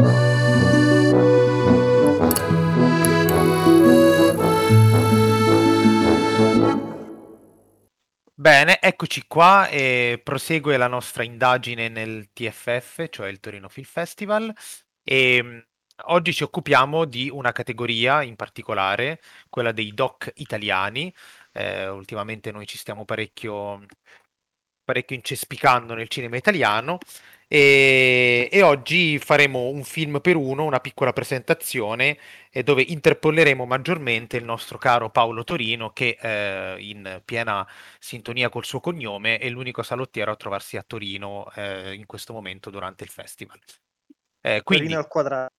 Bene, eccoci qua e prosegue la nostra indagine nel TFF, cioè il Torino Film Festival. E mm, oggi ci occupiamo di una categoria in particolare, quella dei doc italiani. Eh, ultimamente noi ci stiamo parecchio, parecchio incespicando nel cinema italiano e, e, oggi faremo un film per uno, una piccola presentazione eh, dove interpolleremo maggiormente il nostro caro Paolo Torino che eh, in piena sintonia col suo cognome è l'unico salottiero a trovarsi a Torino eh, in questo momento durante il festival. Eh, quindi, Torino al quadrato.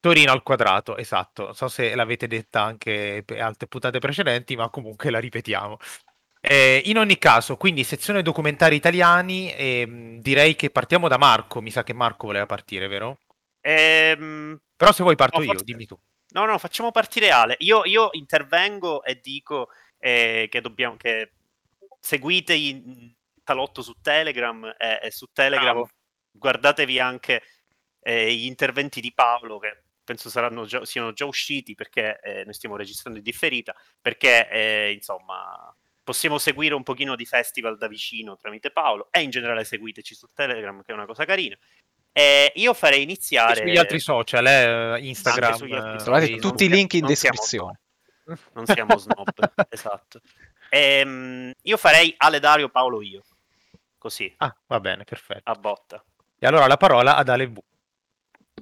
Torino al quadrato, esatto. Non so se l'avete detta anche per altre puntate precedenti, ma comunque la ripetiamo. Eh, in ogni caso, quindi sezione documentari italiani, eh, direi che partiamo da Marco, mi sa che Marco voleva partire, vero? Ehm... Però se vuoi parto no, io, forse... dimmi tu. No, no, facciamo partire Ale. Io, io intervengo e dico eh, che dobbiamo che seguite il talotto su Telegram e, e su Telegram Bravo. guardatevi anche eh, gli interventi di Paolo che penso saranno già, siano già usciti perché eh, noi stiamo registrando in differita perché eh, insomma possiamo seguire un pochino di festival da vicino tramite Paolo e in generale seguiteci su Telegram che è una cosa carina. Eh, io farei iniziare... E sugli altri social, eh, Instagram, altri trovate tutti i link in descrizione. Siamo, non siamo snob, esatto. Ehm, io farei Ale Dario Paolo io, così. Ah, va bene, perfetto. A botta. E allora la parola ad Ale V.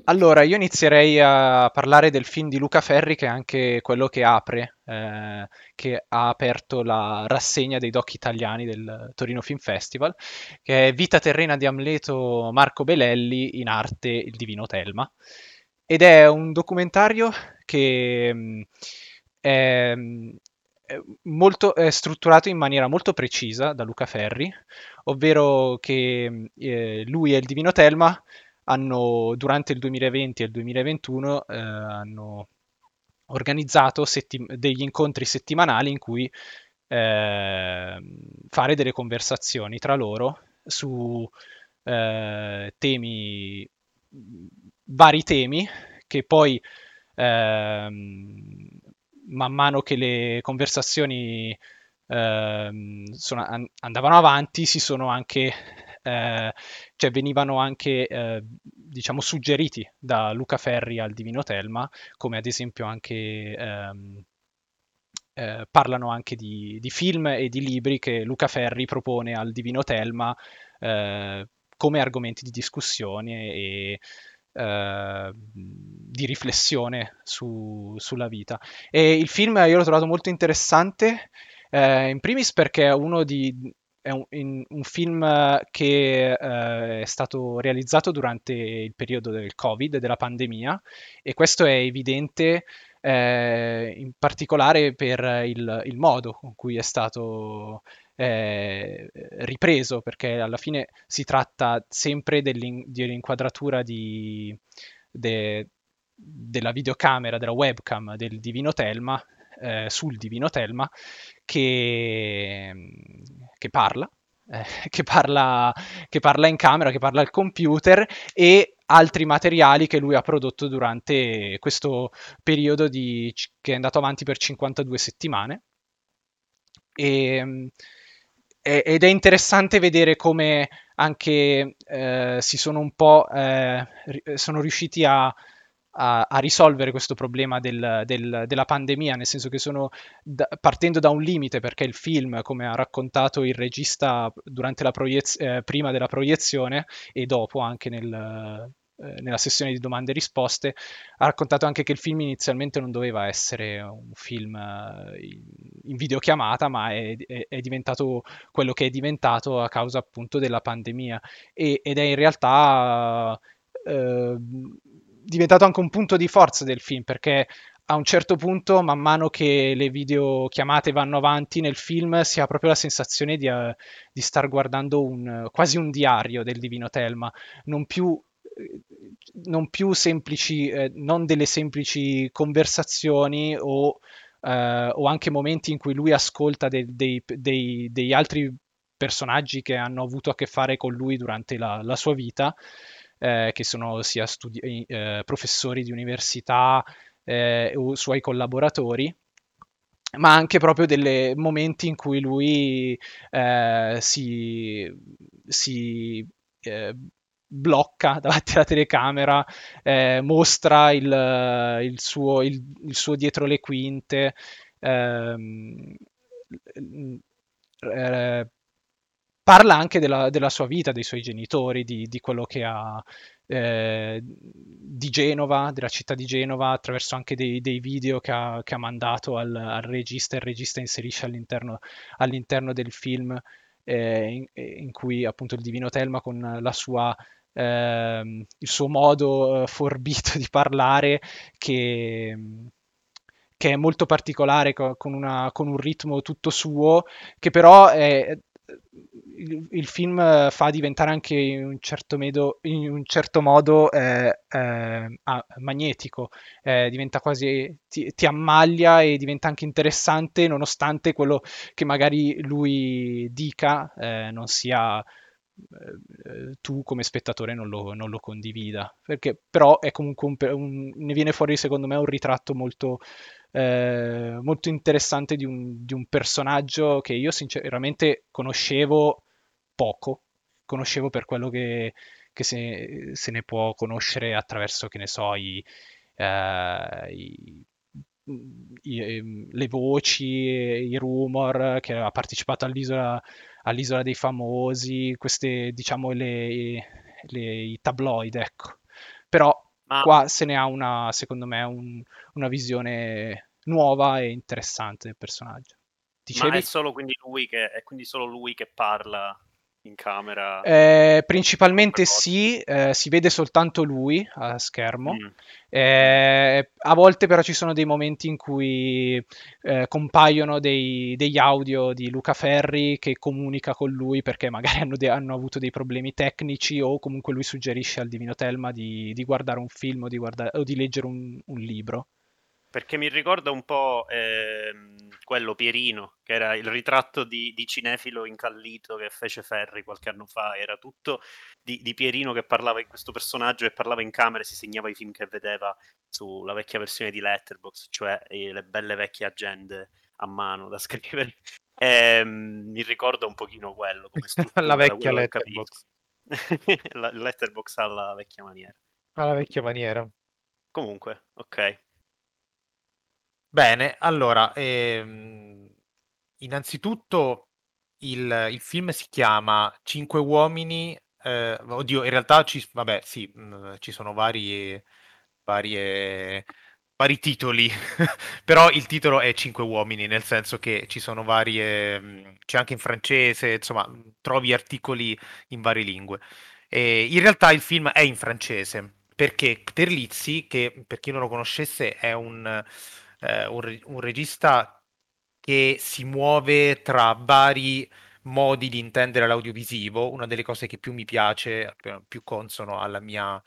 Allora, io inizierei a parlare del film di Luca Ferri, che è anche quello che apre, eh, che ha aperto la rassegna dei doc italiani del Torino Film Festival, che è Vita terrena di Amleto Marco Belelli, in arte Il Divino Telma. Ed è un documentario che mm, è, è, molto, è strutturato in maniera molto precisa da Luca Ferri, ovvero che mm, eh, lui e il Divino Telma hanno durante il 2020 e il 2021 eh, hanno organizzato settim- degli incontri settimanali in cui eh, fare delle conversazioni tra loro su eh, temi vari temi che poi ehm, man mano che le conversazioni ehm, sono, andavano avanti si sono anche eh, cioè venivano anche eh, diciamo suggeriti da Luca Ferri al Divino Telma, come ad esempio anche ehm, eh, parlano anche di, di, film e di libri che Luca Ferri propone al Divino Telma eh, come argomenti di discussione e Uh, di riflessione su, sulla vita. E il film io l'ho trovato molto interessante, uh, in primis perché è uno di, è un, in, un film che eh, è stato realizzato durante il periodo del Covid, della pandemia, e questo è evidente eh, in particolare per il, il, modo con cui è stato eh, ripreso, perché alla fine si tratta sempre dell'inquadratura di, de, della videocamera, della webcam del Divino Telma, eh, sul Divino Telma, che, che parla, eh, che parla, che parla in camera, che parla al computer e altri materiali che lui ha prodotto durante questo periodo di, che è andato avanti per 52 settimane. E, ed è interessante vedere come anche eh, si sono un po' eh, sono riusciti a a, a risolvere questo problema del, del, della pandemia, nel senso che sono da, partendo da un limite, perché il film, come ha raccontato il regista durante la proiez- eh, prima della proiezione e dopo anche nel, eh, nella sessione di domande e risposte, ha raccontato anche che il film inizialmente non doveva essere un film eh, in videochiamata, ma è, è, è, diventato quello che è diventato a causa appunto della pandemia. E, ed è in realtà eh, diventato anche un punto di forza del film perché a un certo punto, man mano che le videochiamate vanno avanti nel film, si ha proprio la sensazione di, uh, di star guardando un, quasi un diario del Divino Telma, non più, non più semplici, eh, non delle semplici conversazioni o, uh, o, anche momenti in cui lui ascolta de, dei, dei, degli altri personaggi che hanno avuto a che fare con lui durante la, la sua vita, eh, che sono sia studi- eh, professori di università eh, o suoi collaboratori, ma anche proprio dei momenti in cui lui eh, si, si eh, blocca davanti alla telecamera, eh, mostra il, il, suo, il, il, suo, dietro le quinte, ehm, eh, parla anche della, della, sua vita, dei suoi genitori, di, di quello che ha, eh, di Genova, della città di Genova, attraverso anche dei, dei video che ha, che ha mandato al, al, regista. Il regista inserisce all'interno, all'interno del film eh, in, in, cui appunto il Divino Telma con la sua eh, il suo modo forbito di parlare che, che è molto particolare con, una, con, un ritmo tutto suo che però è, il, il, film fa diventare anche in un certo, medo, in un certo modo eh, eh, ah, magnetico, eh, diventa quasi, ti, ti, ammaglia e diventa anche interessante nonostante quello che magari lui dica eh, non sia eh, tu come spettatore non lo, non lo, condivida, perché però è comunque un, un, ne viene fuori secondo me un ritratto molto eh, molto interessante di un, di un, personaggio che io sinceramente conoscevo poco, conoscevo per quello che, che se, se, ne può conoscere attraverso, che ne so, i, eh, i, ehm, le voci, i rumor, che ha partecipato all'isola, all'isola dei famosi, queste, diciamo, le, le, i tabloid, ecco. Però ma... qua se ne ha una, secondo me, un, una visione nuova e interessante del personaggio. Dicevi? Ma è solo quindi lui che, è quindi solo lui che parla in camera? Eh, principalmente sì, eh, si vede soltanto lui a schermo. Mm. Eh, a volte però ci sono dei momenti in cui eh, compaiono dei, degli audio di Luca Ferri che comunica con lui perché magari hanno, de- hanno avuto dei problemi tecnici o comunque lui suggerisce al Divino Telma di, di guardare un film o di, guarda- o di leggere un, un libro. Perché mi ricorda un po' ehm, quello Pierino, che era il ritratto di, di, cinefilo incallito che fece Ferri qualche anno fa. Era tutto di, di, Pierino che parlava in questo personaggio e parlava in camera e si segnava i film che vedeva sulla vecchia versione di Letterboxd, cioè eh, le belle vecchie agende a mano da scrivere. E, ehm, mi ricorda un pochino quello. Come la vecchia Letterboxd. Letterboxd alla vecchia maniera. Alla vecchia maniera. Comunque, ok. Bene, allora, ehm, innanzitutto il, il film si chiama Cinque uomini, eh, oddio, in realtà ci, vabbè, sì, mh, mm, ci sono varie, varie, vari titoli, però il titolo è Cinque uomini, nel senso che ci sono varie, mh, mm, c'è anche in francese, insomma, trovi articoli in varie lingue. E in realtà il film è in francese, perché Terlizzi, che per chi non lo conoscesse è un eh, un, un regista che si muove tra vari modi di intendere l'audiovisivo, una delle cose che più mi piace, più consono mia,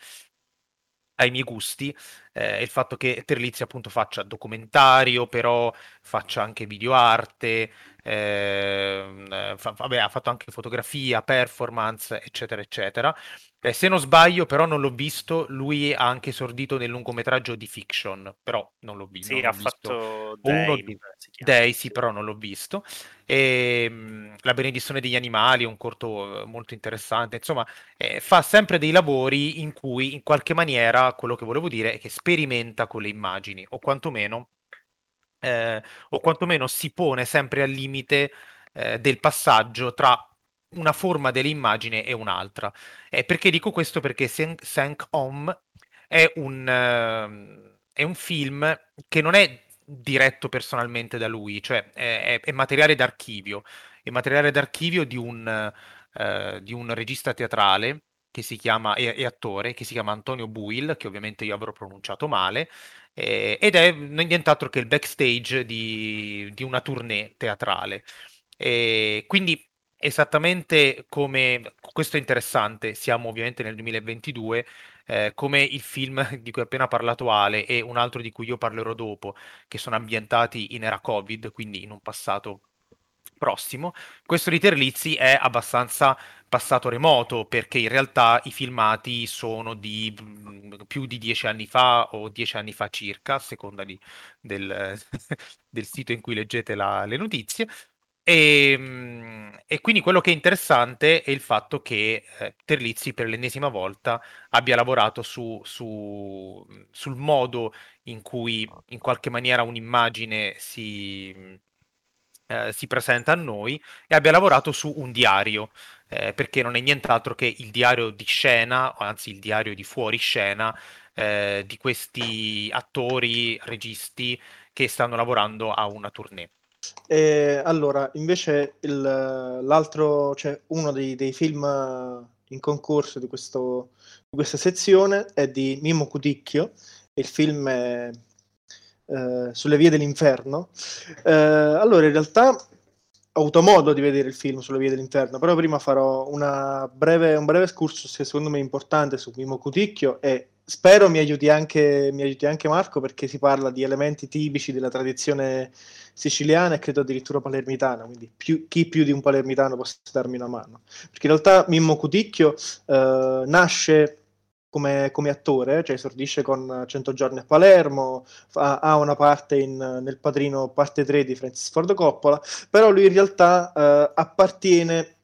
ai miei gusti, eh, il fatto che Terlizzi appunto faccia documentario, però faccia anche videoarte, eh, fa, vabbè, ha fatto anche fotografia, performance, eccetera, eccetera. Eh, se non sbaglio, però non l'ho visto, lui ha anche esordito nel lungometraggio di Fiction, però non l'ho visto. Sì, ha fatto Day, uno... Day, sì, però non l'ho visto. E, ehm, La benedizione degli animali un corto eh, molto interessante, insomma, eh, fa sempre dei lavori in cui in qualche maniera, quello che volevo dire è che sperimenta con le immagini, o quantomeno, eh, o quantomeno si pone sempre al limite eh, del passaggio tra una forma dell'immagine e un'altra. Eh, perché dico questo? Perché Sank Om è un, è un film che non è diretto personalmente da lui, cioè è, è materiale d'archivio, è materiale d'archivio di un, uh, di un regista teatrale che si chiama, e, e, attore, che si chiama Antonio Buil, che ovviamente io avrò pronunciato male, eh, ed è nient'altro che il backstage di, di una tournée teatrale. E quindi esattamente come, questo è interessante, siamo ovviamente nel 2022, eh, come il film di cui ha appena parlato Ale e un altro di cui io parlerò dopo, che sono ambientati in era Covid, quindi in un passato prossimo, questo di Terlizzi è abbastanza passato remoto perché in realtà i filmati sono di mm, più di dieci anni fa o dieci anni fa circa, a seconda di, del, del, sito in cui leggete la, le notizie. E, ehm, e, quindi quello che è interessante è il fatto che eh, Terlizzi per l'ennesima volta abbia lavorato su, su, sul modo in cui in qualche maniera un'immagine si, eh, si presenta a noi e abbia lavorato su un diario, eh, perché non è nient'altro che il diario di scena, anzi il diario di fuoriscena eh, di questi attori, registi che stanno lavorando a una tournée. E allora, invece il, l'altro, cioè uno dei, dei, film in concorso di, questo, di questa sezione è di Mimo Cuticchio, il film è eh, sulle vie dell'inferno. Eh, allora, in realtà ho avuto modo di vedere il film sulle vie dell'inferno, però prima farò breve, un breve excursus che secondo me è importante su Mimo Cuticchio e spero mi aiuti, anche, mi aiuti anche Marco perché si parla di elementi tipici della tradizione siciliana e credo addirittura palermitana, quindi più, chi più di un palermitano possa darmi una mano. Perché in realtà Mimmo Cuticchio eh, nasce come, come, attore, cioè esordisce con 100 giorni a Palermo, fa, ha una parte in, nel Padrino parte 3 di Francis Ford Coppola, però lui in realtà eh, appartiene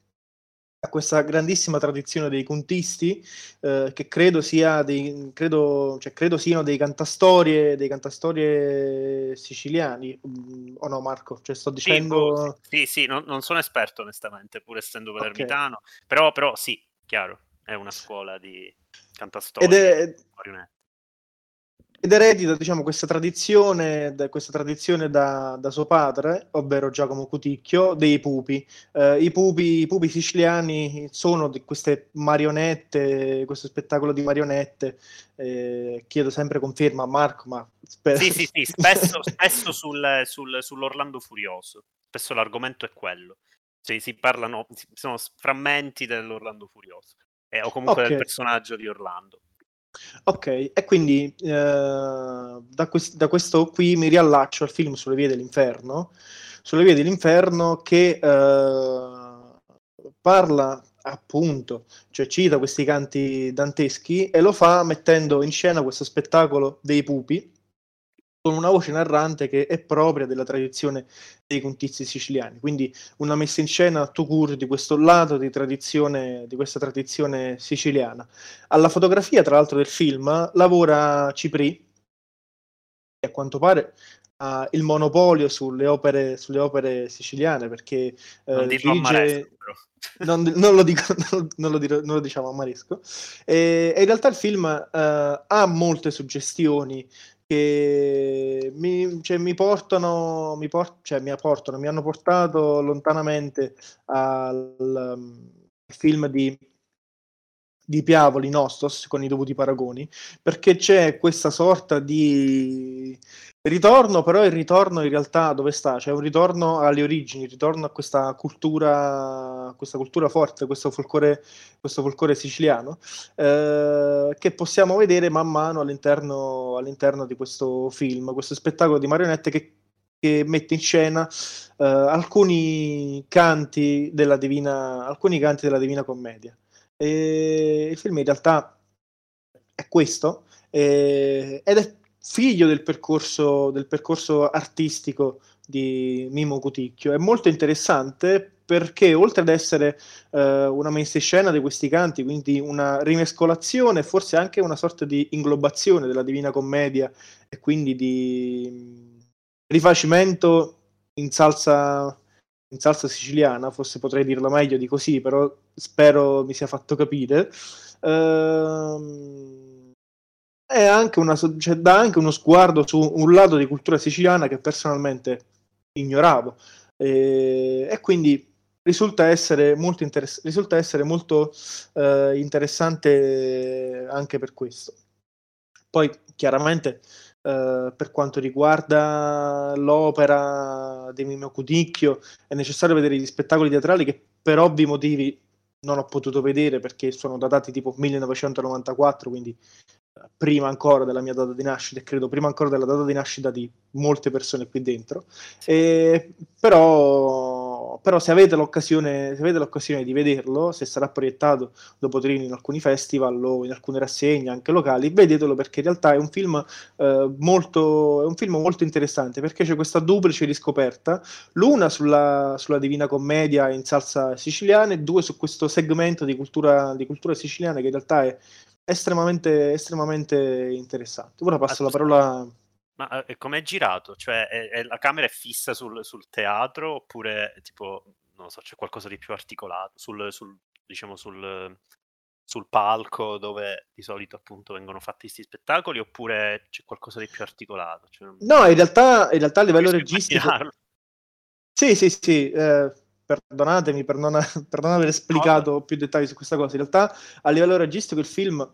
a questa grandissima tradizione dei contisti eh, che credo, sia dei, credo, cioè, credo siano dei cantastorie, dei cantastorie siciliani mm, o no Marco? Cioè, sto dicendo... Sì, sì, sì non, non, sono esperto onestamente pur essendo palermitano okay. però, però sì, chiaro, è una scuola di cantastorie. Ed è, ed eredita diciamo, questa tradizione, questa tradizione da, da, suo padre, ovvero Giacomo Cuticchio, dei pupi. Eh, i pupi. I pupi siciliani sono di queste marionette, questo spettacolo di marionette. Eh, chiedo sempre conferma a Marco, ma spero... Sì, sì, sì, spesso, spesso sul, sul, sull'Orlando Furioso. Spesso l'argomento è quello. Cioè, si parlano, sono frammenti dell'Orlando Furioso, eh, o comunque okay. del personaggio di Orlando. Ok, e quindi eh, da, quest- da, questo qui mi riallaccio al film Sulle vie dell'inferno, sulle vie dell'inferno che eh, parla appunto, cioè cita questi canti danteschi e lo fa mettendo in scena questo spettacolo dei pupi con una voce narrante che è propria della tradizione dei contizi siciliani, quindi una messa in scena to cure di questo lato di tradizione, di questa tradizione siciliana. Alla fotografia, tra l'altro, del film lavora Cipri, che a quanto pare ha il monopolio sulle opere, sulle opere siciliane, perché eh, dirige... Non, non, lo dico, non, non, lo dirò, non, lo diciamo a Maresco. E, e in realtà il film eh, ha molte suggestioni che mi, cioè, mi portano, mi, port- cioè, mi, portano, mi hanno portato lontanamente al, um, film di, di Piavoli, Nostos, con i dovuti paragoni, perché c'è questa sorta di ritorno, però il ritorno in realtà dove sta? C'è un ritorno alle origini, ritorno a questa cultura, questa cultura forte, questo folklore, questo folklore siciliano, eh, che possiamo vedere man mano all'interno, all'interno, di questo film, questo spettacolo di marionette che, che mette in scena eh, alcuni canti della Divina, alcuni canti della Divina Commedia. E il film in realtà è questo, eh, ed è figlio del percorso, del percorso artistico di Mimo Cuticchio. È molto interessante perché oltre ad essere eh, una messa in scena di questi canti, quindi una rimescolazione, forse anche una sorta di inglobazione della Divina Commedia e quindi di rifacimento in salsa, in salsa siciliana, forse potrei dirlo meglio di così, però spero mi sia fatto capire. Ehm è anche una, cioè, dà anche uno sguardo su un lato di cultura siciliana che personalmente ignoravo e, e quindi risulta essere molto, interess- risulta essere molto eh, interessante anche per questo. Poi chiaramente eh, per quanto riguarda l'opera di Mimio Cuticchio è necessario vedere gli spettacoli teatrali che per ovvi motivi non ho potuto vedere perché sono datati tipo 1994, quindi prima ancora della mia data di nascita e credo prima ancora della data di nascita di molte persone qui dentro. E, però però, se, avete l'occasione, se avete l'occasione di vederlo, se sarà proiettato dopo Trini in alcuni festival o in alcune rassegne anche locali, vedetelo perché in realtà è un film, eh, molto, è un film molto interessante perché c'è questa duplice riscoperta, l'una sulla, sulla Divina Commedia in salsa siciliana e due su questo segmento di cultura, di cultura siciliana che in realtà è estremamente, estremamente interessante. Ora passo la parola ma eh, com'è girato? Cioè, è, è, la camera è fissa sul, sul, teatro oppure, tipo, non so, c'è qualcosa di più articolato sul, sul diciamo, sul, sul, palco dove di solito appunto vengono fatti questi spettacoli oppure c'è qualcosa di più articolato? Cioè, no, in realtà, in realtà a livello registico... Sì, sì, sì, eh, perdonatemi per non, per non aver esplicato no. più dettagli su questa cosa. In realtà a livello registico il film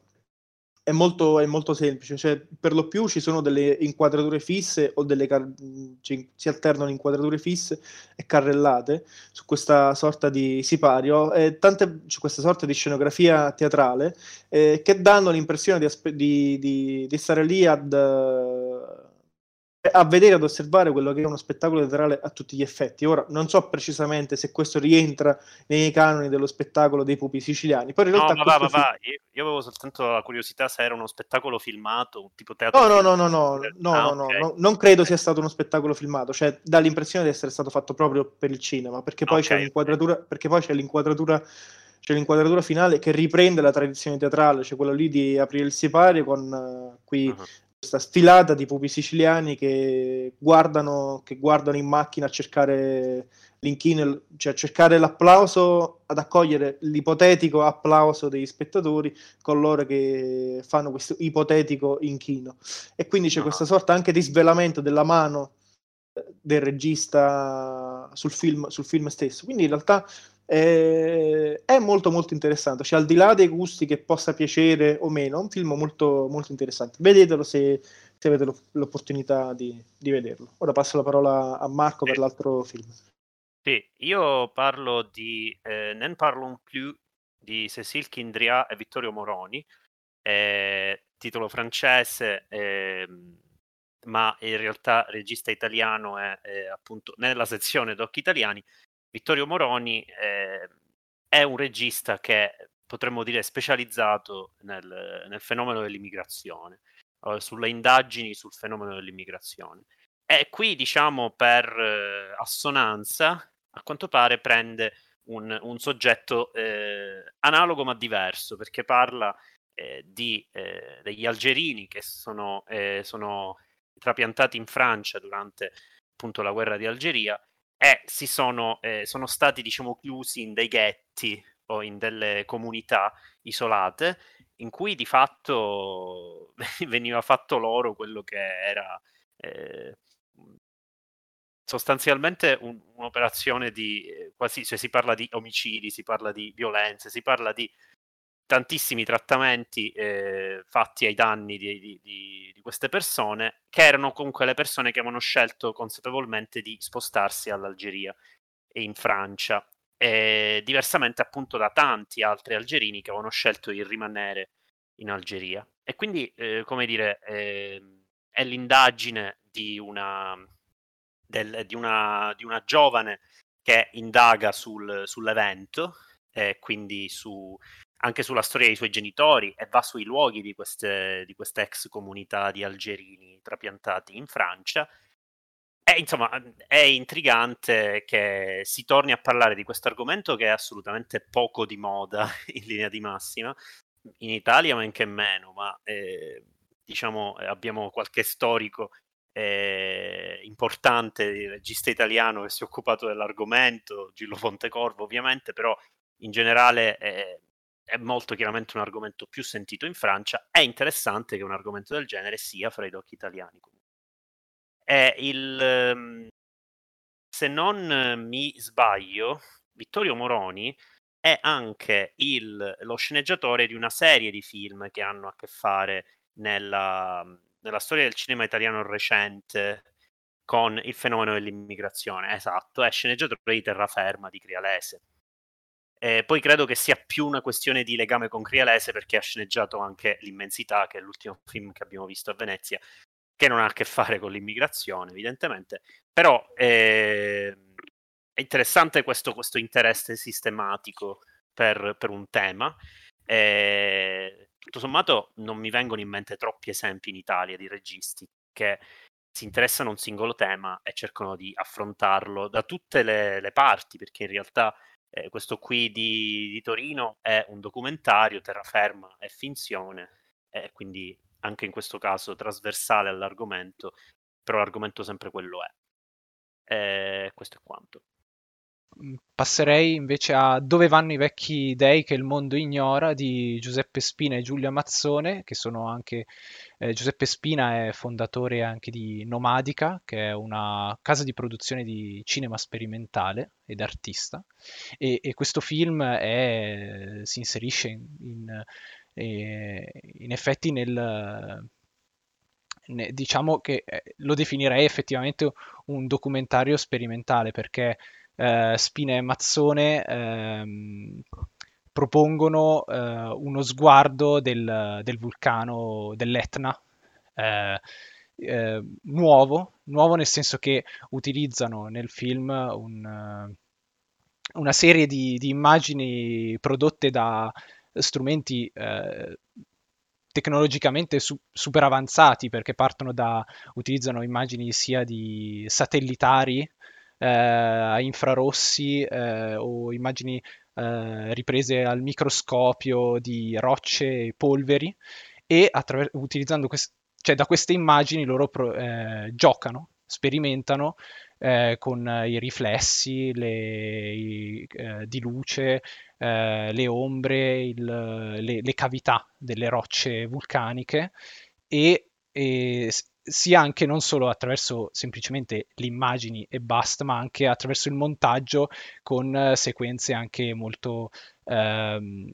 è molto, è molto semplice, cioè per lo più ci sono delle inquadrature fisse o delle car- ci, si alternano inquadrature fisse e carrellate su questa sorta di sipario, e tante, c'è questa sorta di scenografia teatrale eh, che danno l'impressione di, aspe- di, di, di stare lì ad, a vedere, ad osservare quello che è uno spettacolo teatrale a tutti gli effetti. Ora, non so precisamente se questo rientra nei canoni dello spettacolo dei pupi siciliani, però in realtà... No, ma va, va, va. Io, io, avevo soltanto la curiosità se era uno spettacolo filmato, tipo teatro... No, no, no, no, no, no, ah, no, okay. no, non credo sia stato uno spettacolo filmato, cioè dà l'impressione di essere stato fatto proprio per il cinema, perché poi okay, c'è l'inquadratura... Okay. Perché poi c'è l'inquadratura c'è l'inquadratura finale che riprende la tradizione teatrale, cioè quello lì di aprire il sipario con uh, qui uh-huh questa sfilata di pupi siciliani che guardano, che guardano in macchina a cercare l'inchino, cioè a cercare l'applauso, ad accogliere l'ipotetico applauso degli spettatori con loro che fanno questo ipotetico inchino. E quindi c'è questa sorta anche di svelamento della mano del regista sul film, sul film stesso. Quindi in realtà eh, è molto molto interessante, cioè al di là dei gusti che possa piacere o meno, è un film molto molto interessante. Vedetelo se, se avete l'opportunità di, di, vederlo. Ora passo la parola a Marco per l'altro film. Sì, io parlo di eh, Nen parlons plus di Cécile Kindria e Vittorio Moroni, eh, titolo francese, eh, ma in realtà regista italiano è, è appunto nella sezione Docchi Italiani Vittorio Moroni eh, è un regista che potremmo dire specializzato nel, nel fenomeno dell'immigrazione, eh, sulle indagini sul fenomeno dell'immigrazione. E qui, diciamo, per eh, assonanza, a quanto pare prende un, un soggetto eh, analogo ma diverso, perché parla eh, di, degli algerini che sono, sono trapiantati in Francia durante appunto la guerra di Algeria e si sono, eh, sono stati diciamo chiusi in dei ghetti o in delle comunità isolate in cui di fatto veniva fatto loro quello che era eh, sostanzialmente un, un'operazione di eh, quasi, cioè si parla di omicidi, si parla di violenze, si parla di tantissimi trattamenti eh, fatti ai danni di, di, di, di, queste persone, che erano comunque le persone che avevano scelto consapevolmente di spostarsi all'Algeria e in Francia, e diversamente appunto da tanti altri algerini che avevano scelto di rimanere in Algeria. E quindi, eh, come dire, eh, è l'indagine di una, del, di, una, di una giovane che indaga sul, sull'evento, eh, quindi su, anche sulla storia dei suoi genitori e va sui luoghi di queste, di queste ex comunità di algerini trapiantati in Francia. E insomma, è intrigante che si torni a parlare di questo argomento che è assolutamente poco di moda in linea di massima, in Italia men che meno, ma eh, diciamo abbiamo qualche storico eh, importante, regista italiano che si è occupato dell'argomento, Gillo Fontecorvo ovviamente, però in generale eh, è molto chiaramente un argomento più sentito in Francia, è interessante che un argomento del genere sia fra i doc italiani. È il, ehm, se non mi sbaglio, Vittorio Moroni è anche il, lo sceneggiatore di una serie di film che hanno a che fare nella, nella storia del cinema italiano recente con il fenomeno dell'immigrazione. Esatto, è sceneggiatore di Terraferma di Crialese eh, poi credo che sia più una questione di legame con Crialese perché ha sceneggiato anche L'Immensità, che è l'ultimo film che abbiamo visto a Venezia, che non ha a che fare con l'immigrazione, evidentemente, però eh, è interessante questo, questo interesse sistematico per, per un tema. E, tutto sommato non mi vengono in mente troppi esempi in Italia di registi che si interessano a un singolo tema e cercano di affrontarlo da tutte le, le parti, perché in realtà eh, questo qui di, di, Torino è un documentario, terraferma è finzione, e quindi anche in questo caso trasversale all'argomento, però l'argomento sempre quello è. E questo è quanto. Mm, passerei invece a Dove vanno i vecchi dei che il mondo ignora di Giuseppe Spina e Giulia Mazzone, che sono anche eh, Giuseppe Spina è fondatore anche di Nomadica, che è una casa di produzione di cinema sperimentale ed artista. E, e questo film è, si inserisce in, in, eh, in effetti nel, diciamo che eh, lo definirei effettivamente un documentario sperimentale perché eh, Spina e Mazzone ehm, propongono eh, uno sguardo del, del vulcano dell'Etna eh, eh, nuovo, nuovo nel senso che utilizzano nel film un, una serie di, di, immagini prodotte da strumenti eh, tecnologicamente su- super avanzati perché partono da utilizzano immagini sia di satellitari eh, infrarossi eh, o immagini eh, riprese al microscopio di rocce e polveri e attraver- utilizzando quest- cioè, da queste immagini loro pro- eh, giocano, sperimentano eh, con i riflessi le, i, eh, di luce, le ombre, il, le, le, cavità delle rocce vulcaniche e, e sia anche non solo attraverso semplicemente le immagini e basta, ma anche attraverso il montaggio con eh, sequenze anche molto, ehm,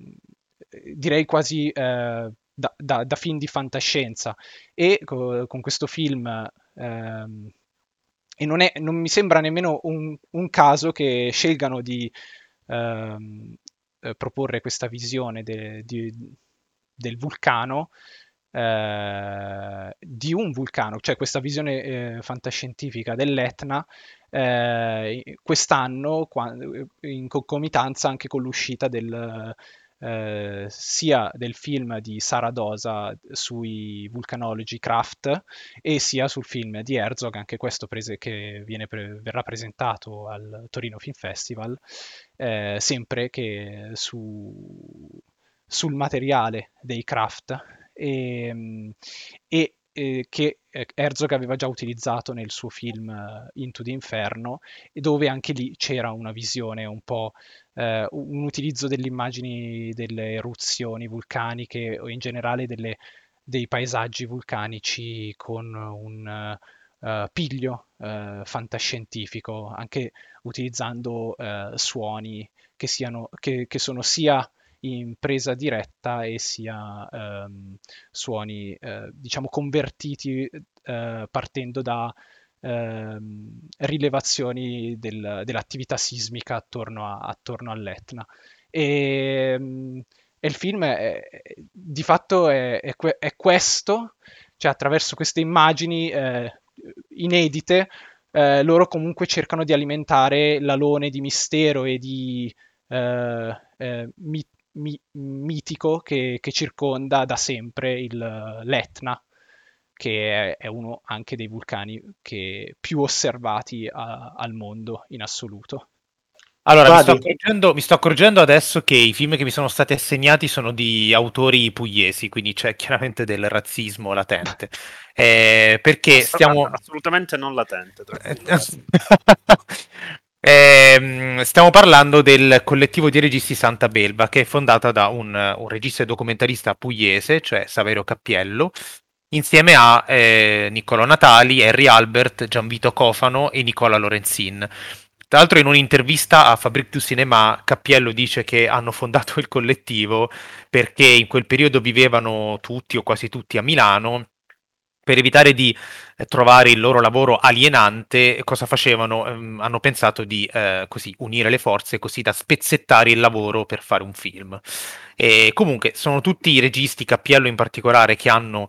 direi quasi eh, da, da, da, film di fantascienza. E co- con questo film, ehm, e non, è, non, mi sembra nemmeno un, un caso che scelgano di ehm, eh, proporre questa visione de, di, del vulcano eh, di un vulcano, cioè questa visione eh, fantascientifica dell'Etna, eh, quest'anno in concomitanza anche con l'uscita del, eh, sia del film di Sara Dosa sui vulcanologi Craft e sia sul film di Herzog, anche questo prese, che pre- verrà presentato al Torino Film Festival, eh, sempre che su, sul materiale dei Craft e, e eh, che Herzog aveva già utilizzato nel suo film uh, Into the Inferno, dove anche lì c'era una visione un po' uh, un utilizzo delle immagini delle eruzioni vulcaniche o in generale delle, dei paesaggi vulcanici con un uh, piglio fantascientifico, anche utilizzando suoni che, siano, che, che sono sia in presa diretta e sia ehm, suoni eh, diciamo convertiti eh, partendo da ehm, rilevazioni del, dell'attività sismica attorno, a, attorno all'Etna. E, ehm, e, il film è, di fatto è, è, è, questo, cioè attraverso queste immagini eh, inedite, eh, loro comunque cercano di alimentare l'alone di mistero e di eh, eh, mit- mi- mitico che, che, circonda da sempre il, l'Etna, che è, è, uno anche dei vulcani che, più osservati a, al mondo in assoluto. Allora, mi sto, mi sto, accorgendo, adesso che i film che mi sono stati assegnati sono di autori pugliesi, quindi c'è chiaramente del razzismo latente. Eh, perché stiamo... Assolutamente non latente. Eh, stiamo parlando del collettivo di registi Santa Belva, che è fondata da un, un regista e documentarista pugliese, cioè Saverio Cappiello, insieme a eh, Niccolò Natali, Harry Albert, Gianvito Cofano e Nicola Lorenzin. Tra l'altro in un'intervista a Fabric du Cinema Cappiello dice che hanno fondato il collettivo perché in quel periodo vivevano tutti o quasi tutti a Milano per evitare di eh, trovare il loro lavoro alienante, cosa facevano? Ehm, hanno pensato di eh, così unire le forze così da spezzettare il lavoro per fare un film. E comunque sono tutti i registi, Cappiello in particolare, che hanno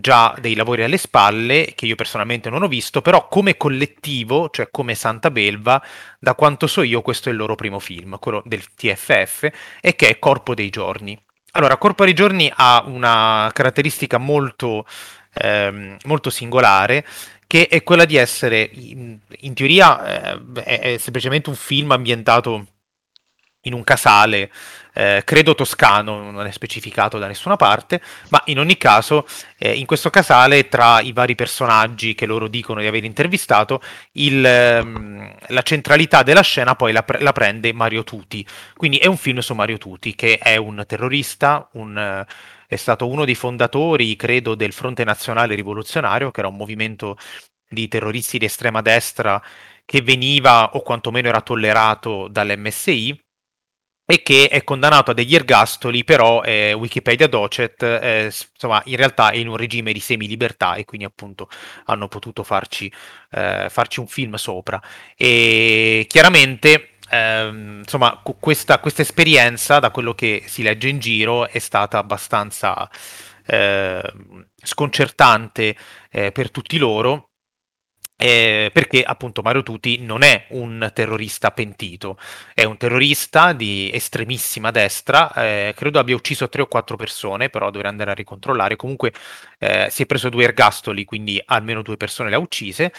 già dei lavori alle spalle, che io personalmente non ho visto, però come collettivo, cioè come Santa Belva, da quanto so io questo è il loro primo film, quello del TFF, e che è Corpo dei Giorni. Allora, Corpo dei Giorni ha una caratteristica molto, ehm, molto singolare, che è quella di essere, in, in teoria, eh, è, semplicemente un film ambientato in un casale, eh, credo toscano, non è specificato da nessuna parte, ma in ogni caso eh, in questo casale tra i vari personaggi che loro dicono di aver intervistato, il, ehm, la centralità della scena poi la, pre- la, prende Mario Tuti, quindi è un film su Mario Tuti che è un terrorista, un, è stato uno dei fondatori, credo, del Fronte Nazionale Rivoluzionario, che era un movimento di terroristi di estrema destra che veniva o quantomeno era tollerato dall'MSI e che è condannato a degli ergastoli, però eh, Wikipedia Docet, eh, insomma, in realtà è in un regime di semi-libertà e quindi appunto hanno potuto farci, eh, farci un film sopra. E chiaramente, ehm, insomma, questa, questa, esperienza, da quello che si legge in giro, è stata abbastanza ehm, sconcertante eh, per tutti loro eh, perché appunto Mario Tuti non è un terrorista pentito, è un terrorista di estremissima destra, eh, credo abbia ucciso tre o quattro persone, però dovrei andare a ricontrollare, comunque eh, si è preso due ergastoli, quindi almeno due persone le ha uccise,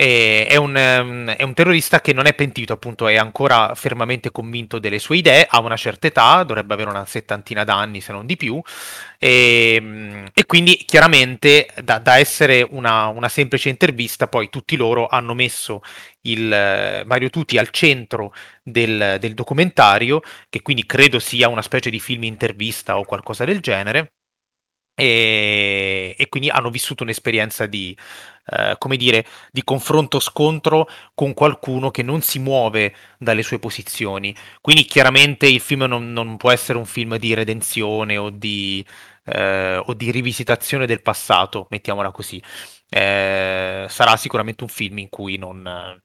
è un, ehm, è, un, terrorista che non è pentito, appunto, è ancora fermamente convinto delle sue idee, ha una certa età, dovrebbe avere una settantina d'anni se non di più, e, ehm, e quindi chiaramente da, da essere una, una, semplice intervista, poi tutti loro hanno messo il eh, Mario Tutti al centro del, del documentario, che quindi credo sia una specie di film intervista o qualcosa del genere. E, e, quindi hanno vissuto un'esperienza di, eh, come dire, di confronto-scontro con qualcuno che non si muove dalle sue posizioni. Quindi chiaramente il film non, non può essere un film di redenzione o di, eh, o di rivisitazione del passato, mettiamola così. Eh, sarà sicuramente un film in cui non...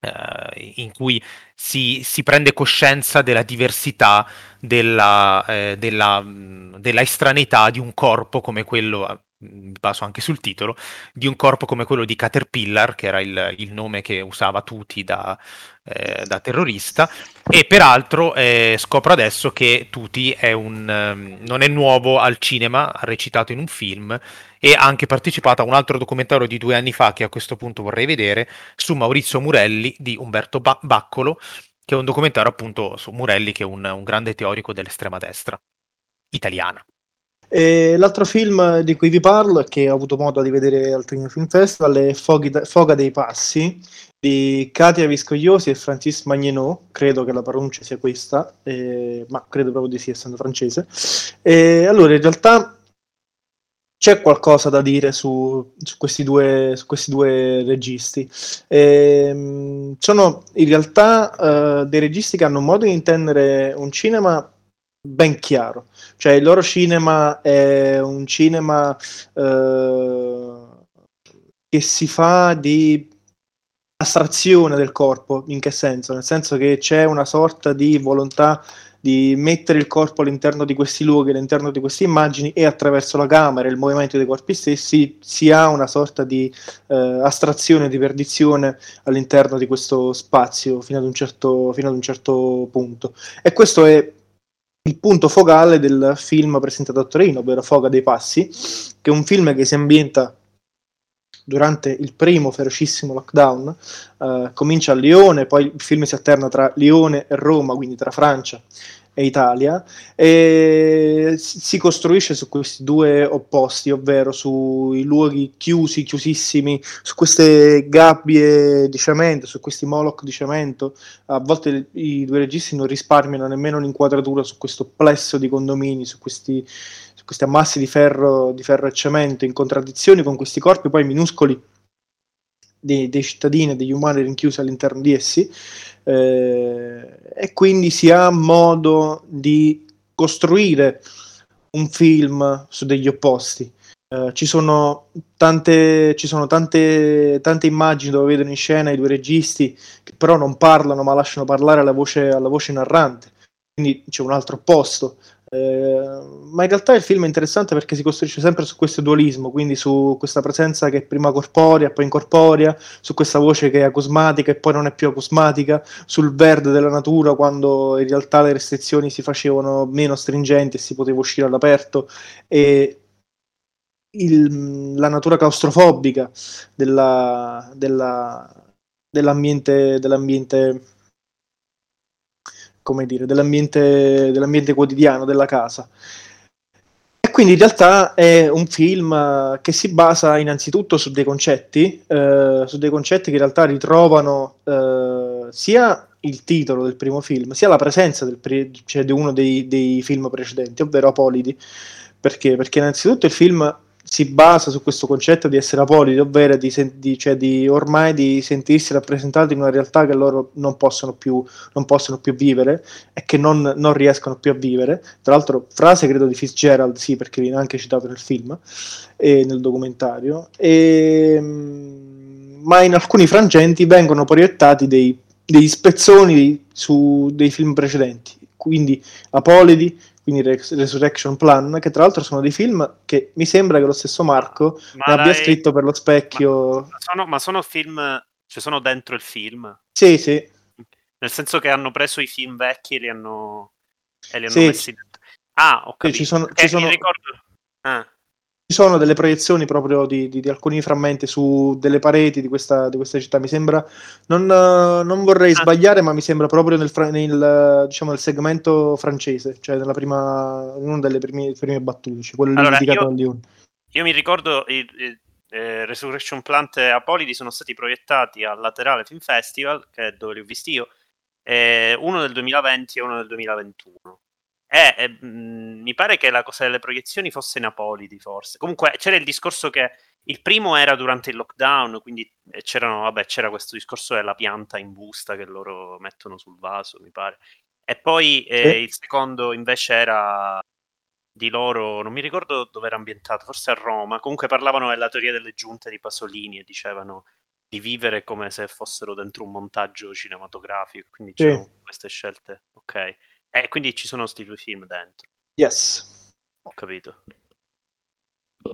Uh, in cui si, si, prende coscienza della diversità, della, eh, della, della, estraneità di un corpo come quello mi baso anche sul titolo, di un corpo come quello di Caterpillar, che era il, il nome che usava Tuti da, eh, da terrorista, e peraltro eh, scopro adesso che Tuti è un, um, non è nuovo al cinema, ha recitato in un film e ha anche partecipato a un altro documentario di due anni fa che a questo punto vorrei vedere, su Maurizio Murelli di Umberto ba- Baccolo, che è un documentario appunto su Murelli, che è un, un grande teorico dell'estrema destra italiana. E l'altro film di cui vi parlo che ho avuto modo di vedere al Trino Film Festival è Foga dei Passi di Katia Viscogliosi e Francis Magneneau, credo che la pronuncia sia questa, eh, ma credo proprio di sì essendo francese. E allora in realtà c'è qualcosa da dire su, su, questi, due, su questi, due, registi. E, sono in realtà uh, dei registi che hanno un modo di intendere un cinema ben chiaro. Cioè il loro cinema è un cinema eh, che si fa di astrazione del corpo, in che senso? Nel senso che c'è una sorta di volontà di mettere il corpo all'interno di questi luoghi, all'interno di queste immagini e attraverso la camera e il movimento dei corpi stessi si ha una sorta di eh, astrazione, di perdizione all'interno di questo spazio fino ad, un certo, fino ad un certo punto. E questo è il punto focale del film presentato a Torino, ovvero Foga dei Passi, che è un film che si ambienta durante il primo ferocissimo lockdown, uh, comincia a Lione, poi il film si alterna tra Lione e Roma, quindi tra Francia e Italia, e si costruisce su questi due opposti, ovvero sui luoghi chiusi, chiusissimi, su queste gabbie di cemento, su questi moloch di cemento. A volte i due registi non risparmiano nemmeno un'inquadratura su questo plesso di condomini, su questi, su questi ammassi di ferro, di ferro e cemento, in contraddizione con questi corpi poi minuscoli dei, dei cittadini e degli umani rinchiusi all'interno di essi eh, e quindi si ha modo di costruire un film su degli opposti. Eh, ci sono, tante, ci sono tante, tante, immagini dove vedono in scena i due registi che però non parlano ma lasciano parlare alla voce, alla voce narrante. Quindi c'è un altro opposto Eh, ma in realtà il film è interessante perché si costruisce sempre su questo dualismo, quindi su questa presenza che è prima corporea, poi incorporea, su questa voce che è acusmatica e poi non è più acusmatica, sul verde della natura quando in realtà le restrizioni si facevano meno stringenti e si poteva uscire all'aperto e il, la natura claustrofobica della, della, dell'ambiente, dell'ambiente come dire, dell'ambiente, dell'ambiente quotidiano, della casa. E quindi in realtà è un film che si basa innanzitutto su dei concetti, eh, su dei concetti che in realtà ritrovano eh, sia il titolo del primo film, sia la presenza pre- cioè di uno dei, dei, film precedenti, ovvero Apolidi. Perché? Perché innanzitutto il film si basa su questo concetto di essere apoliti, ovvero di, di, cioè di, ormai di sentirsi rappresentati in una realtà che loro non possono più, non possono più vivere e che non, non, riescono più a vivere. Tra l'altro, frase credo di Fitzgerald, sì, perché viene anche citato nel film e nel documentario. E, ehm, ma in alcuni frangenti vengono proiettati dei, dei spezzoni su dei film precedenti. Quindi Apolidi, quindi Resurrection Plan, che tra l'altro sono dei film che mi sembra che lo stesso Marco ma abbia scritto per lo specchio. Ma sono, ma sono film, cioè sono dentro il film? Sì, sì. Nel senso che hanno preso i film vecchi e li hanno, e li hanno sì. messi dentro. Ah, ok. Sì, ci sono, ci sono... ricordo... Ah sono delle proiezioni proprio di, di, di, alcuni frammenti su delle pareti di questa, di questa città. Mi sembra, non, non vorrei ah. sbagliare, ma mi sembra proprio nel, nel, diciamo, nel segmento francese, cioè nella prima, in una delle prime, prime battute, cioè quello allora, dedicato io, a Lyon. Io mi ricordo il, il eh, Resurrection Plant e Apolidi sono stati proiettati al Laterale Film Festival, che è dove li ho visti io, eh, uno del 2020 e uno del 2021. Eh, eh, mh, mi pare che la cosa delle proiezioni fosse Napolidi, forse. Comunque c'era il discorso che il primo era durante il lockdown, quindi eh, vabbè, c'era questo discorso della pianta in busta che loro mettono sul vaso, mi pare. E poi eh, sì. il secondo invece era di loro, non mi ricordo dove era ambientato, forse a Roma. Comunque parlavano della teoria delle giunte di Pasolini e dicevano di vivere come se fossero dentro un montaggio cinematografico. Quindi sì. c'erano queste scelte. Ok. E eh, quindi ci sono questi due film dentro. Yes. Ho capito.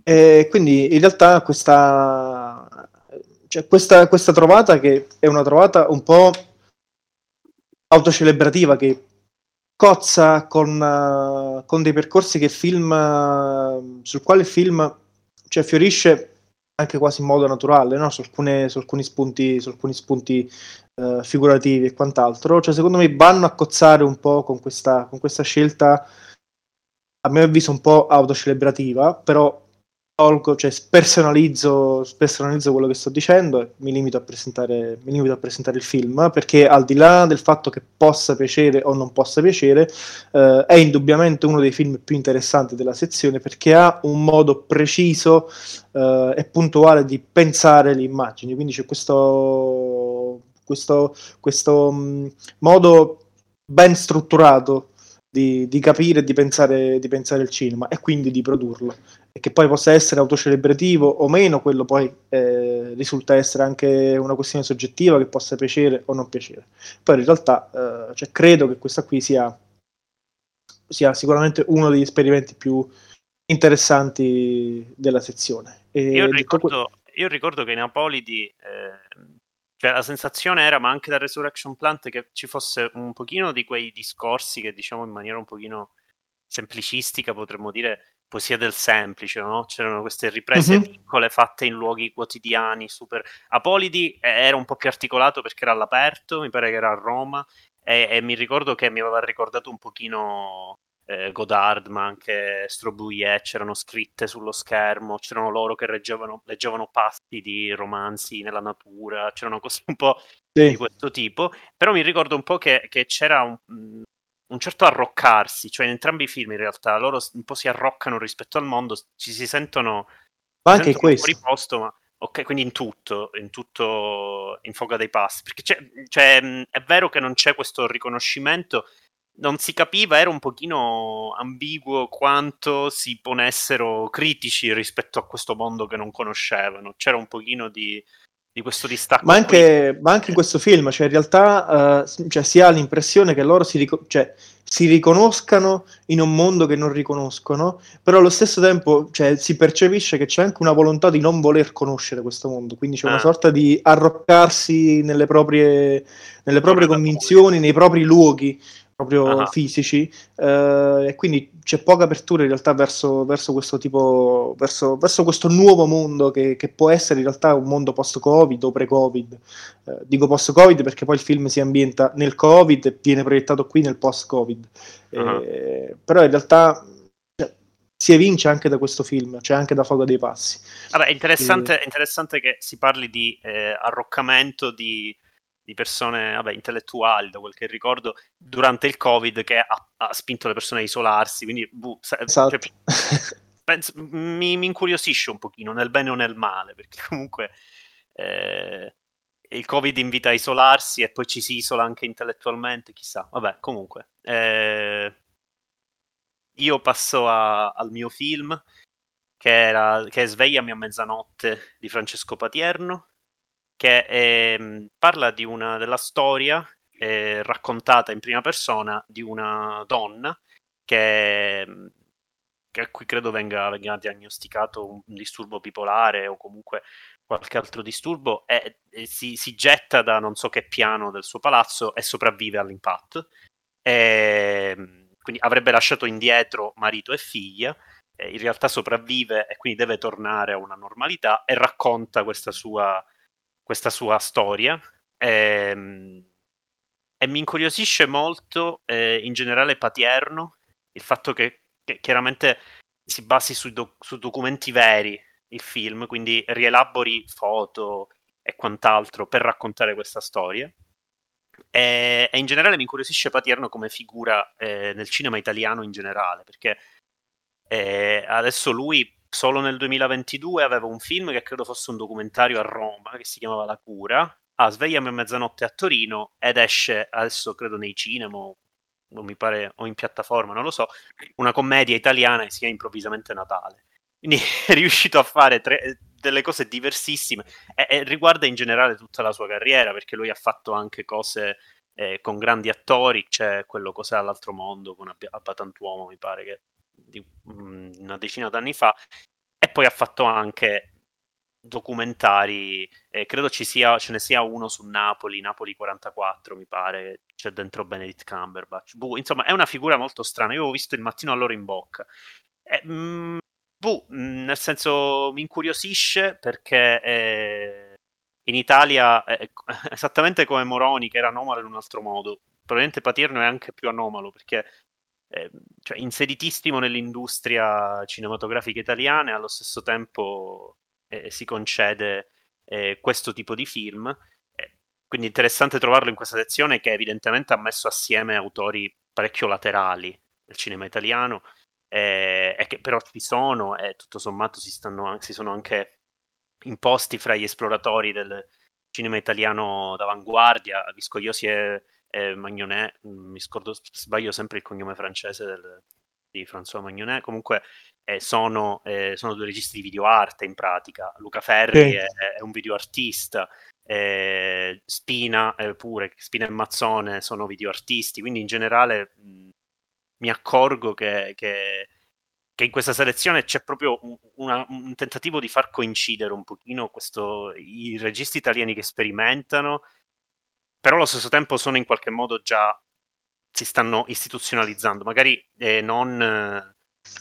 E quindi in realtà questa, cioè questa, questa trovata che è una trovata un po' autocelebrativa che cozza con, uh, con dei percorsi che il film uh, sul quale il film cioè, fiorisce anche quasi in modo naturale no? su, alcune, su, alcuni spunti, su alcuni spunti uh, figurativi e quant'altro. Cioè, secondo me vanno a cozzare un po' con questa, con questa scelta, a mio avviso, un po' autocelebrativa, però tolgo, cioè spersonalizzo, spersonalizzo quello che sto dicendo e mi limito, a presentare, mi limito a presentare il film perché al di là del fatto che possa piacere o non possa piacere eh, è indubbiamente uno dei film più interessanti della sezione perché ha un modo preciso eh, e puntuale di pensare le immagini quindi c'è questo, questo, questo mh, mm, modo ben strutturato di, di, capire e di pensare, di pensare il cinema e quindi di produrlo e che poi possa essere autocelebrativo o meno, quello poi eh, risulta essere anche una questione soggettiva che possa piacere o non piacere. Poi in realtà eh, cioè, credo che questa qui sia, sia, sicuramente uno degli esperimenti più interessanti della sezione. E io, ricordo, que- io ricordo che in Apolidi eh, cioè, la sensazione era, ma anche da Resurrection Plant, che ci fosse un pochino di quei discorsi che diciamo in maniera un pochino semplicistica potremmo dire poesia del semplice, no? C'erano queste riprese uh-huh. piccole fatte in luoghi quotidiani, super... Apolidi era un po' più articolato perché era all'aperto, mi pare che era a Roma, e, e mi ricordo che mi aveva ricordato un pochino eh, Godard, ma anche Strobouillet, c'erano scritte sullo schermo, c'erano loro che leggevano, leggevano pasti di romanzi nella natura, c'erano cose un po' sì. di questo tipo, però mi ricordo un po' che, che c'era un, un certo arroccarsi, cioè in entrambi i film in realtà loro un po' si arroccano rispetto al mondo, ci si sentono, ma anche in questo. fuori posto, ma ok, quindi in tutto, in tutto in foga dei passi, perché c'è, c'è, è vero che non c'è questo riconoscimento, non si capiva, era un pochino ambiguo quanto si ponessero critici rispetto a questo mondo che non conoscevano, c'era un pochino di di questo distacco. Ma anche, ma anche, in questo film, cioè in realtà uh, cioè, si ha l'impressione che loro si, ric- cioè, si, riconoscano in un mondo che non riconoscono, però allo stesso tempo cioè, si percepisce che c'è anche una volontà di non voler conoscere questo mondo, quindi c'è ah. una sorta di arroccarsi nelle proprie, nelle proprie convinzioni, nei propri luoghi proprio uh-huh. fisici eh, e quindi c'è poca apertura in realtà verso, verso questo tipo verso, verso, questo nuovo mondo che, che, può essere in realtà un mondo post-covid o pre-covid eh, dico post-covid perché poi il film si ambienta nel covid e viene proiettato qui nel post-covid uh-huh. eh, però in realtà cioè, si evince anche da questo film, cioè anche da Fuoco dei Passi. Vabbè, è interessante, è interessante che si parli di eh, arroccamento di, di persone vabbè, intellettuali, da quel che ricordo, durante il Covid che ha, ha spinto le persone a isolarsi. Quindi, buh, esatto. cioè, penso, mi, mi, incuriosisce un pochino, nel bene o nel male, perché comunque eh, il Covid invita a isolarsi e poi ci si isola anche intellettualmente, chissà. Vabbè, comunque. Eh, io passo a, al mio film, che, era, che è Svegliami a mezzanotte di Francesco Patierno che eh, parla di una, della storia eh, raccontata in prima persona di una donna che, che a cui credo venga, venga, diagnosticato un disturbo bipolare o comunque qualche altro disturbo e, e si, si, getta da non so che piano del suo palazzo e sopravvive all'impatto. E, ehm, quindi avrebbe lasciato indietro marito e figlia in realtà sopravvive e quindi deve tornare a una normalità e racconta questa sua questa sua storia. Ehm, e mi incuriosisce molto eh, in generale Patierno il fatto che, che chiaramente si basi su, do, su, documenti veri il film, quindi rielabori foto e quant'altro per raccontare questa storia. E, e in generale mi incuriosisce Patierno come figura eh, nel cinema italiano in generale, perché eh, adesso lui solo nel 2022 aveva un film che credo fosse un documentario a Roma che si chiamava La cura. Ah, svegliami a mezzanotte a Torino ed esce adesso credo nei cinema non mi pare o in piattaforma, non lo so, una commedia italiana che si chiama Improvvisamente Natale. Quindi è riuscito a fare tre, delle cose diversissime e, e, riguarda in generale tutta la sua carriera perché lui ha fatto anche cose eh, con grandi attori, c'è quello Cos'è all'altro mondo con Abbatantuomo mi pare che di mm, una decina d'anni fa, e poi ha fatto anche documentari, eh, credo ci sia, ce ne sia uno su Napoli, Napoli 44 mi pare, c'è dentro Benedict Cumberbatch. Buh, insomma, è una figura molto strana, io avevo visto il mattino a loro in bocca. Eh, mm, buh, mm, nel senso mi incuriosisce perché eh, in Italia, eh, esattamente come Moroni, che era anomalo in un altro modo, probabilmente Paterno è anche più anomalo perché eh, cioè inseritissimo nell'industria cinematografica italiana e allo stesso tempo eh, si concede eh, questo tipo di film. Eh, quindi interessante trovarlo in questa sezione che evidentemente ha messo assieme autori parecchio laterali del cinema italiano eh, e che però ci sono e tutto sommato si, stanno, si sono anche imposti fra gli esploratori del cinema italiano d'avanguardia. Viscogliosi è eh, Magnonet, mm, mi scordo, sbaglio sempre il cognome francese del, di François Magnonet, comunque eh, sono, eh, sono, due registi di videoarte in pratica, Luca Ferri sì. è, è, un videoartista, eh, Spina eh, pure, Spina e Mazzone sono videoartisti, quindi in generale mh, mm, mi accorgo che, che, che, in questa selezione c'è proprio un, una, un, tentativo di far coincidere un pochino questo, i registi italiani che sperimentano però allo stesso tempo sono in qualche modo già si stanno istituzionalizzando, magari eh, non, eh,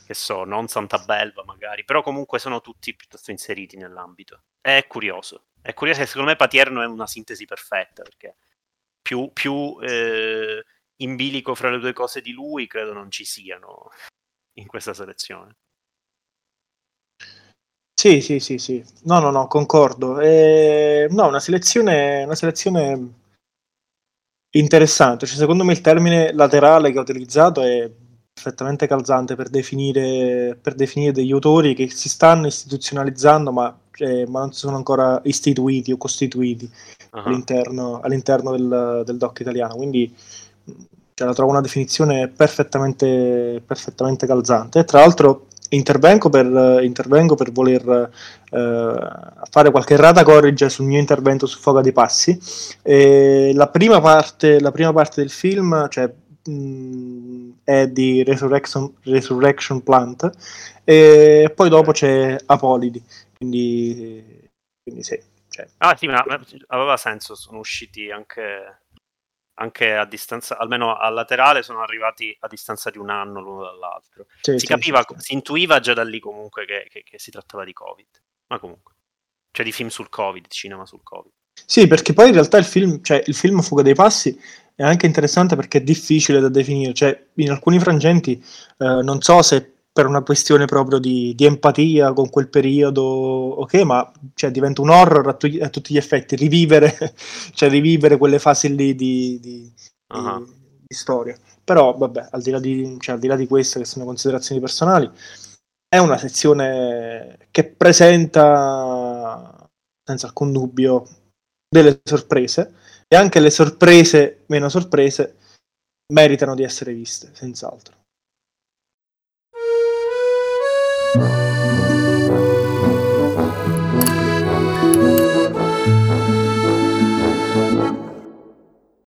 che so, non Santa Belva magari, però comunque sono tutti piuttosto inseriti nell'ambito. È curioso, è curioso e secondo me Patierno è una sintesi perfetta, perché più, più eh, in bilico fra le due cose di lui credo non ci siano in questa selezione. Sì, sì, sì, sì. No, no, no, concordo. Eh, no, una selezione, una selezione interessante. Cioè, secondo me il termine laterale che ho utilizzato è perfettamente calzante per definire, per definire degli autori che si stanno istituzionalizzando, ma, cioè, ma non sono ancora istituiti o costituiti uh-huh. all'interno, all'interno del, del, doc italiano. Quindi cioè, la trovo una definizione perfettamente, perfettamente calzante. E tra l'altro intervengo per, intervengo per voler eh, fare qualche rata corrige sul mio intervento su Foga dei Passi. La, prima parte, la prima parte del film cioè, mh, è di Resurrection, Resurrection Plant e poi dopo c'è Apolidi, quindi, quindi sì. Cioè. Ah sì, ma aveva senso, sono usciti anche anche a distanza, almeno a laterale, sono arrivati a distanza di un anno l'uno dall'altro. Sì, si sì, capiva, sì, si intuiva già da lì comunque che, che, che, si trattava di Covid. Ma comunque, cioè di film sul Covid, di cinema sul Covid. Sì, perché poi in realtà il film, cioè il film Fuga dei Passi è anche interessante perché è difficile da definire, cioè in alcuni frangenti eh, non so se per una questione proprio di, di, empatia con quel periodo, ok, ma cioè, diventa un horror a, tu- a, tutti gli effetti, rivivere, cioè, rivivere quelle fasi lì di, di, uh-huh. di, storia. Però, vabbè, al di, là di, cioè, al di là di queste che sono considerazioni personali, è una sezione che presenta, senza alcun dubbio, delle sorprese, e anche le sorprese meno sorprese meritano di essere viste, senz'altro.